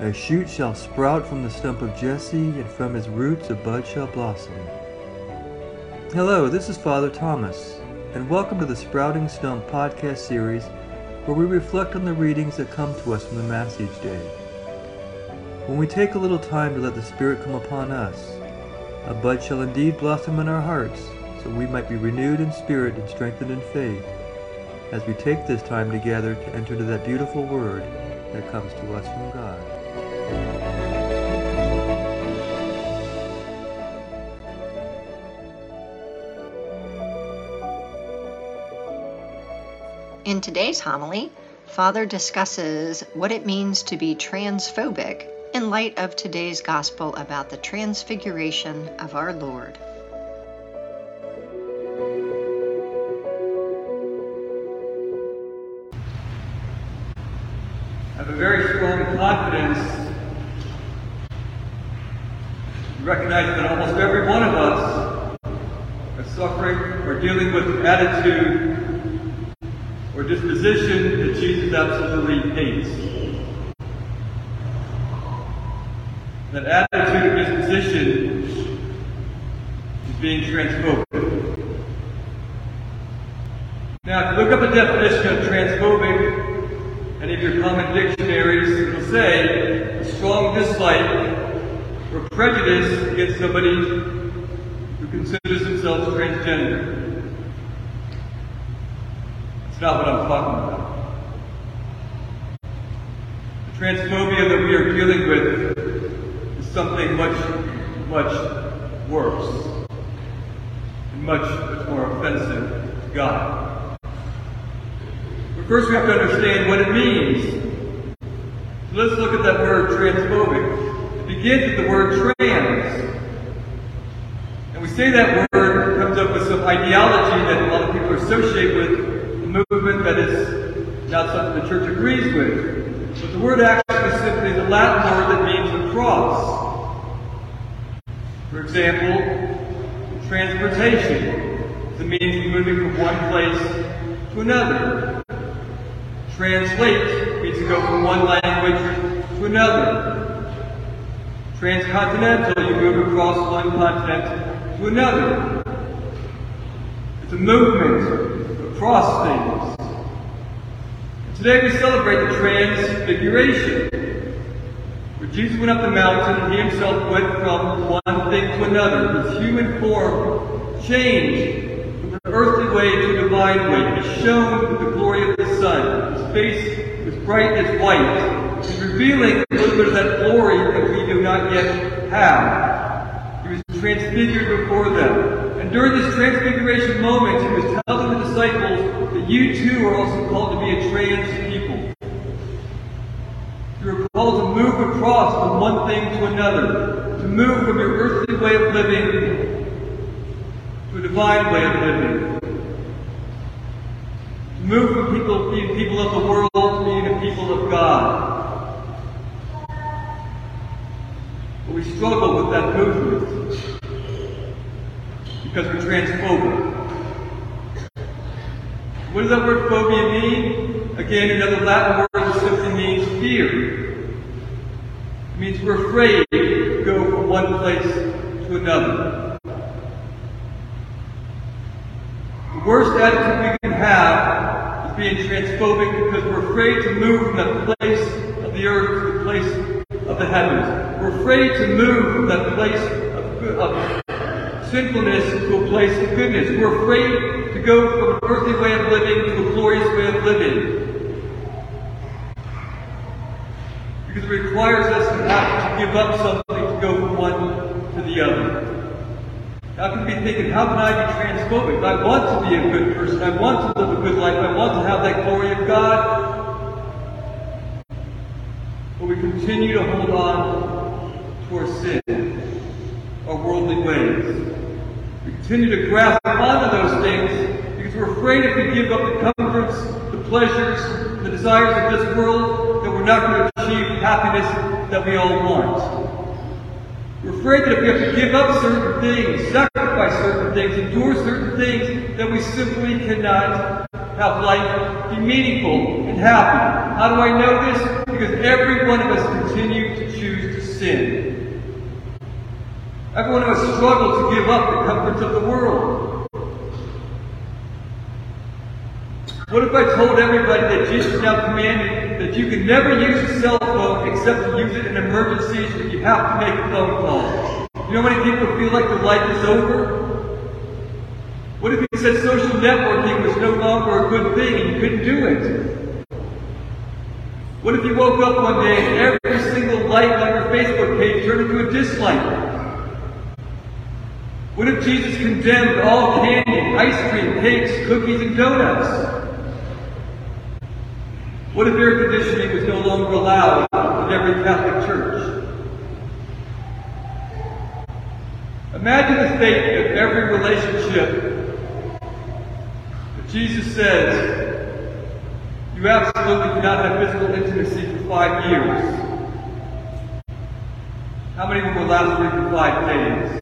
A shoot shall sprout from the stump of Jesse, and from his roots a bud shall blossom. Hello, this is Father Thomas, and welcome to the Sprouting Stump podcast series where we reflect on the readings that come to us from the Mass each day. When we take a little time to let the Spirit come upon us, a bud shall indeed blossom in our hearts, so we might be renewed in spirit and strengthened in faith as we take this time together to enter into that beautiful word that comes to us from God. In today's homily, Father discusses what it means to be transphobic in light of today's gospel about the transfiguration of our Lord. I have a very strong confidence recognize that almost every one of us are suffering or dealing with an attitude or disposition that Jesus absolutely hates. That attitude or disposition is being transphobic. Now, if you look up the definition of transphobic, any of your common dictionaries, it'll say a strong dislike or prejudice against somebody who considers themselves transgender. It's not what I'm talking about. The transphobia that we are dealing with is something much, much worse and much, much more offensive to God. But first we have to understand what it means. So let's look at that word transphobic. Begins with the word trans. And we say that word comes up with some ideology that a lot of people associate with a movement that is not something the church agrees with. But the word actually simply is a Latin word that means the cross. For example, transportation is the means of moving from one place to another. Translate means to go from one language to another. Transcontinental, you move across one continent to another. It's a movement across things. Today we celebrate the Transfiguration, where Jesus went up the mountain and he himself went from one thing to another. His human form changed from an earthly way to a divine way. He shone with the glory of the sun. His face was bright as revealing a little bit of that glory that we do not yet have. He was transfigured before them. And during this transfiguration moment, he was telling the disciples that you too are also called to be a trans people. You are called to move across from one thing to another, to move from your earthly way of living to a divine way of living. Move from people being people of the world to being a people of God. But we struggle with that movement because we're transphobic. What does that word phobia mean? Again, another Latin word that simply means fear. It means we're afraid to go from one place to another. The worst attitude we can have is being transphobic because we're afraid to move from that place of the earth to the place of the afraid to move from that place of, of sinfulness to a place of goodness. We're afraid to go from an earthly way of living to a glorious way of living. Because it requires us to have to give up something to go from one to the other. I can be thinking, how can I be transphobic? I want to be a good person. I want to live a good life. I want to have that glory of God. But we continue to hold on our sin, our worldly ways. We continue to grasp onto those things because we're afraid if we give up the comforts, the pleasures, the desires of this world, that we're not going to achieve the happiness that we all want. We're afraid that if we have to give up certain things, sacrifice certain things, endure certain things, that we simply cannot have life be meaningful and happy. How do I know this? because every one of us continue to choose to sin. Every one of us struggle to give up the comforts of the world. What if I told everybody that Jesus now commanded that you can never use a cell phone except to use it in emergencies if you have to make a phone call? You know how many people feel like their life is over? What if he said social networking was no longer a good thing and you couldn't do it? What if you woke up one day and every single like on your Facebook page turned into a dislike? What if Jesus condemned all candy, ice cream, cakes, cookies, and donuts? What if air conditioning was no longer allowed in every Catholic church? Imagine the fate of every relationship that Jesus says you absolutely cannot have physical intimacy for five years. How many will last three to five days?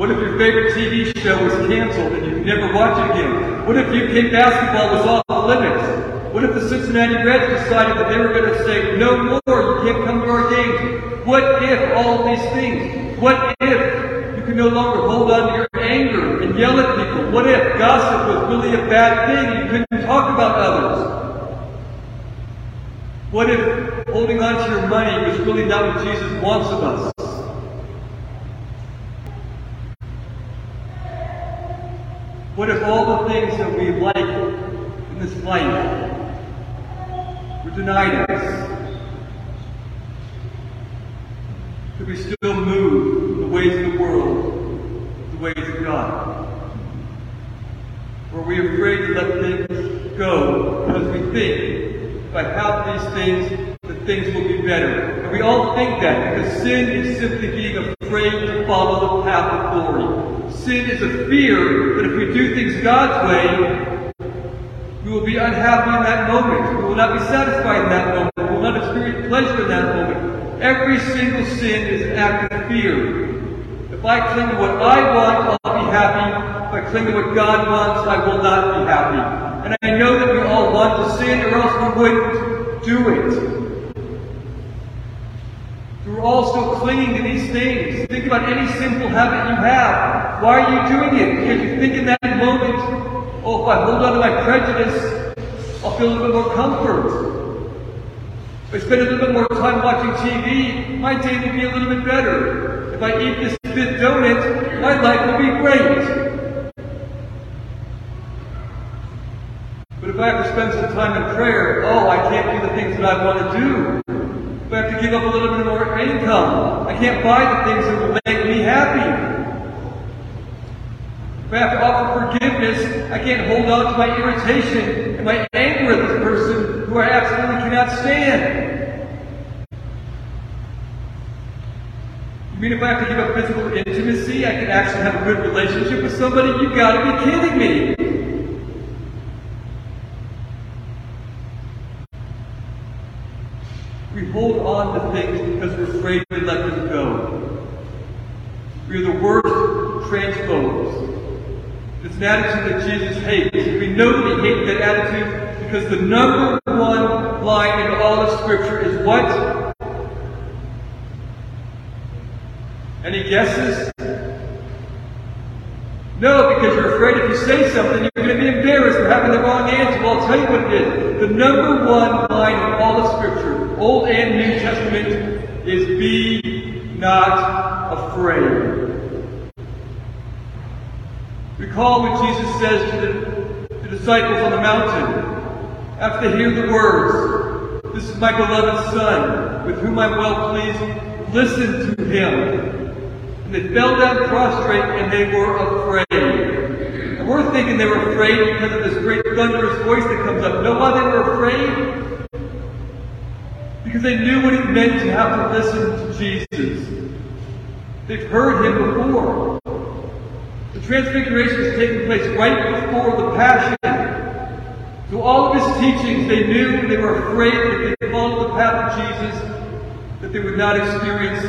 What if your favorite TV show was canceled and you never watch it again? What if UK basketball was off the limits? What if the Cincinnati Reds decided that they were going to say, no more, you can't come to our games? What if all of these things? What if you can no longer hold on to your anger and yell at people? What if gossip was really a bad thing? You couldn't talk about others? What if holding on to your money was really not what Jesus wants of us? What if all the things that we like in this life were denied us? Could we still move the ways of the world, the ways of God? Or are we afraid to let things go because we think if I have these things, that things will be better? And we all think that because sin is simply being afraid to follow the path of glory. Sin is a fear that if we do things God's way, we will be unhappy in that moment. We will not be satisfied in that moment. We will not experience pleasure in that moment. Every single sin is an act of fear. If I cling to what I want, I'll be happy. If I cling to what God wants, I will not be happy. And I know that we all want to sin, or else we wouldn't do it. We're all still clinging to these things. Think about any sinful habit you have. Why are you doing it? Because you think in that moment, oh, if I hold on to my prejudice, I'll feel a little bit more comfort. If I spend a little bit more time watching TV, my day will be a little bit better. If I eat this fifth donut, my life will be great. But if I have to spend some time in prayer, oh, I can't do the things that I want to do. Give up a little bit more income, I can't buy the things that will make me happy. If I have to offer forgiveness, I can't hold on to my irritation and my anger at this person who I absolutely cannot stand. You mean if I have to give up physical intimacy, I can actually have a good relationship with somebody? You've got to be kidding me. Hold on to things because we're afraid to let them go. We are the worst transphobes. It's an attitude that Jesus hates. We know that he hates that attitude because the number one line in all of Scripture is what? Any guesses? No, because you're afraid if you say something, you're going to be embarrassed for having the wrong answer. Well, I'll tell you what it is. The number one line in all of Scripture, Old and New Testament, is be not afraid. Recall what Jesus says to the, the disciples on the mountain after they hear the words, This is my beloved Son, with whom I'm well pleased. Listen to him. And they fell down prostrate and they were afraid. And we're thinking they were afraid because of this great thunderous voice that comes up. No, why they were afraid? Because they knew what it meant to have to listen to Jesus. They've heard him before. The transfiguration is taking place right before the passion. So all of his teachings, they knew and they were afraid that if they followed the path of Jesus, that they would not experience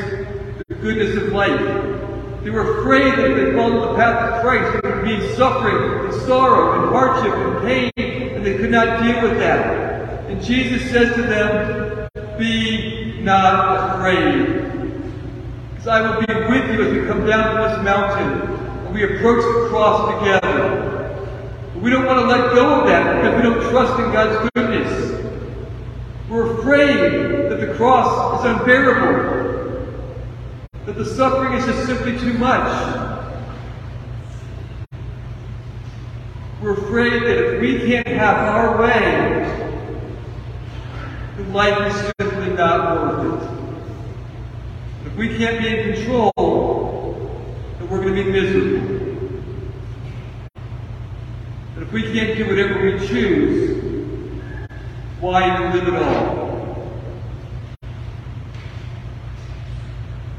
the goodness of life. They were afraid that if they followed the path of Christ, there would be suffering and sorrow and hardship and pain, and they could not deal with that. And Jesus says to them, Be not afraid. Because I will be with you as we come down from this mountain and we approach the cross together. But we don't want to let go of that because we don't trust in God's goodness. We're afraid that the cross is unbearable, that the suffering is just simply too much. We're afraid that if we can't have our way, life is If we can't be in control, then we're going to be miserable. But if we can't do whatever we choose, why even live at all?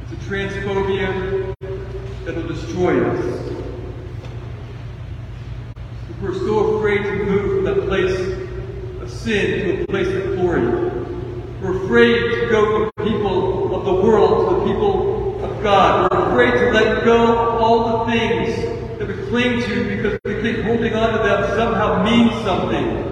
It's a transphobia that will destroy us. If we're so afraid to move from that place of sin to a place of glory, we're afraid to go from the people of the world to the people of God. We're afraid to let go of all the things that we cling to because we think holding on to them somehow means something.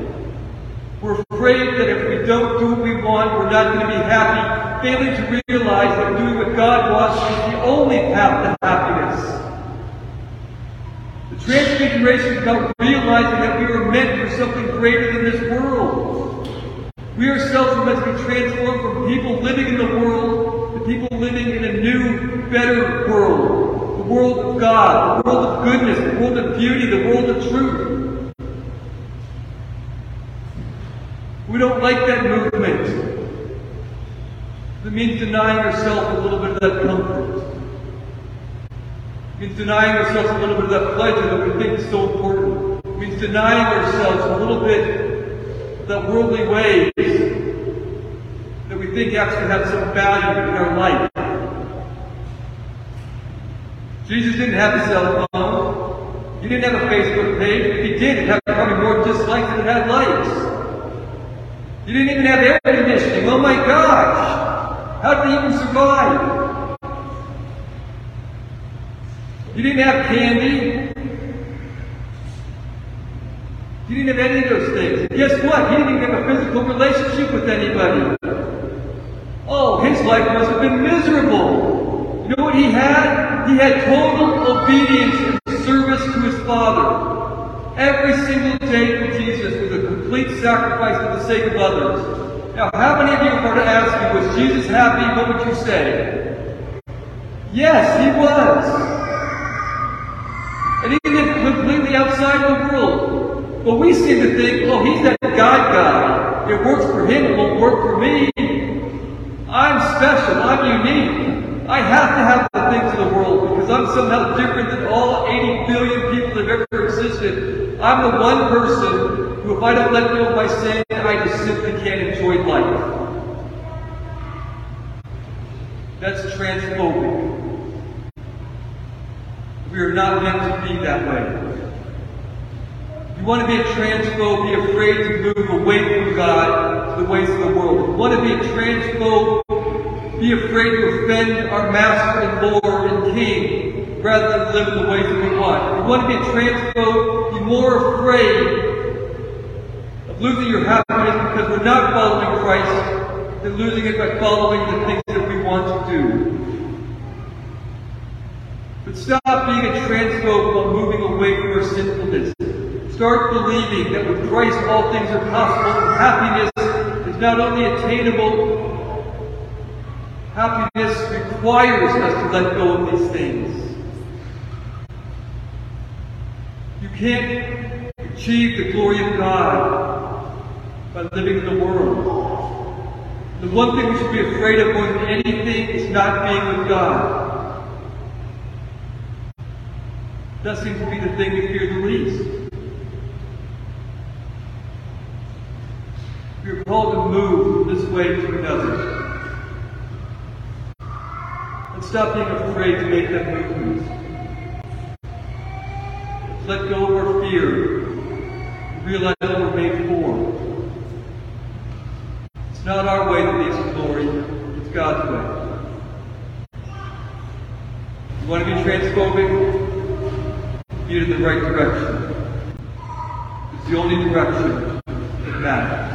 We're afraid that if we don't do what we want, we're not going to be happy, failing to realize that doing what God wants is the only path to happiness. The transfiguration is about realizing that we were meant for something greater than this world. We ourselves meant to be transformed from people living in the world to people living in a new, better world. The world of God, the world of goodness, the world of beauty, the world of truth. We don't like that movement. It means denying ourselves a little bit of that comfort. It means denying ourselves a little bit of that pleasure that we think is so important. It means denying ourselves a little bit that worldly ways that we think actually have some value in our life. Jesus didn't have a cell phone. He didn't have a Facebook page. If he did, it had probably more dislikes than it had likes. He didn't even have air conditioning. Oh my gosh! How did he even survive? He didn't have candy. He didn't have any of those things. Guess what? He didn't even have a physical relationship with anybody. Oh, his life must have been miserable. You know what he had? He had total obedience and service to his Father. Every single day for Jesus was a complete sacrifice for the sake of others. Now, how many of you, were to ask you, was Jesus happy? What would you say? Yes, he was. And he lived completely outside the world. But we seem to think, well, he's that God guy. It works for him, it won't work for me. I'm special, I'm unique. I have to have the things of the world because I'm somehow different than all 80 billion people that have ever existed. I'm the one person who, if I don't let go of my sin, I just simply can't enjoy life. That's transphobic. We are not meant to be that way. You want to be a transphobe, be afraid to move away from God to the ways of the world. You want to be a transphobe, be afraid to offend our Master and Lord and King rather than live in the ways that we want. You want to be a transphobe, be more afraid of losing your happiness because we're not following Christ than losing it by following the things that we want to do. But stop being a transphobe while moving away from our sinfulness. Start believing that with Christ all things are possible and happiness is not only attainable, happiness requires us to let go of these things. You can't achieve the glory of God by living in the world. The one thing we should be afraid of more than anything is not being with God. That seems to be the thing we fear the least. We move from this way to another. And stop being afraid to make that movement. Let's let go of our fear realize what we're made for. It's not our way that leads to glory, it's God's way. You want to be transphobic? Be in the right direction. It's the only direction that matters.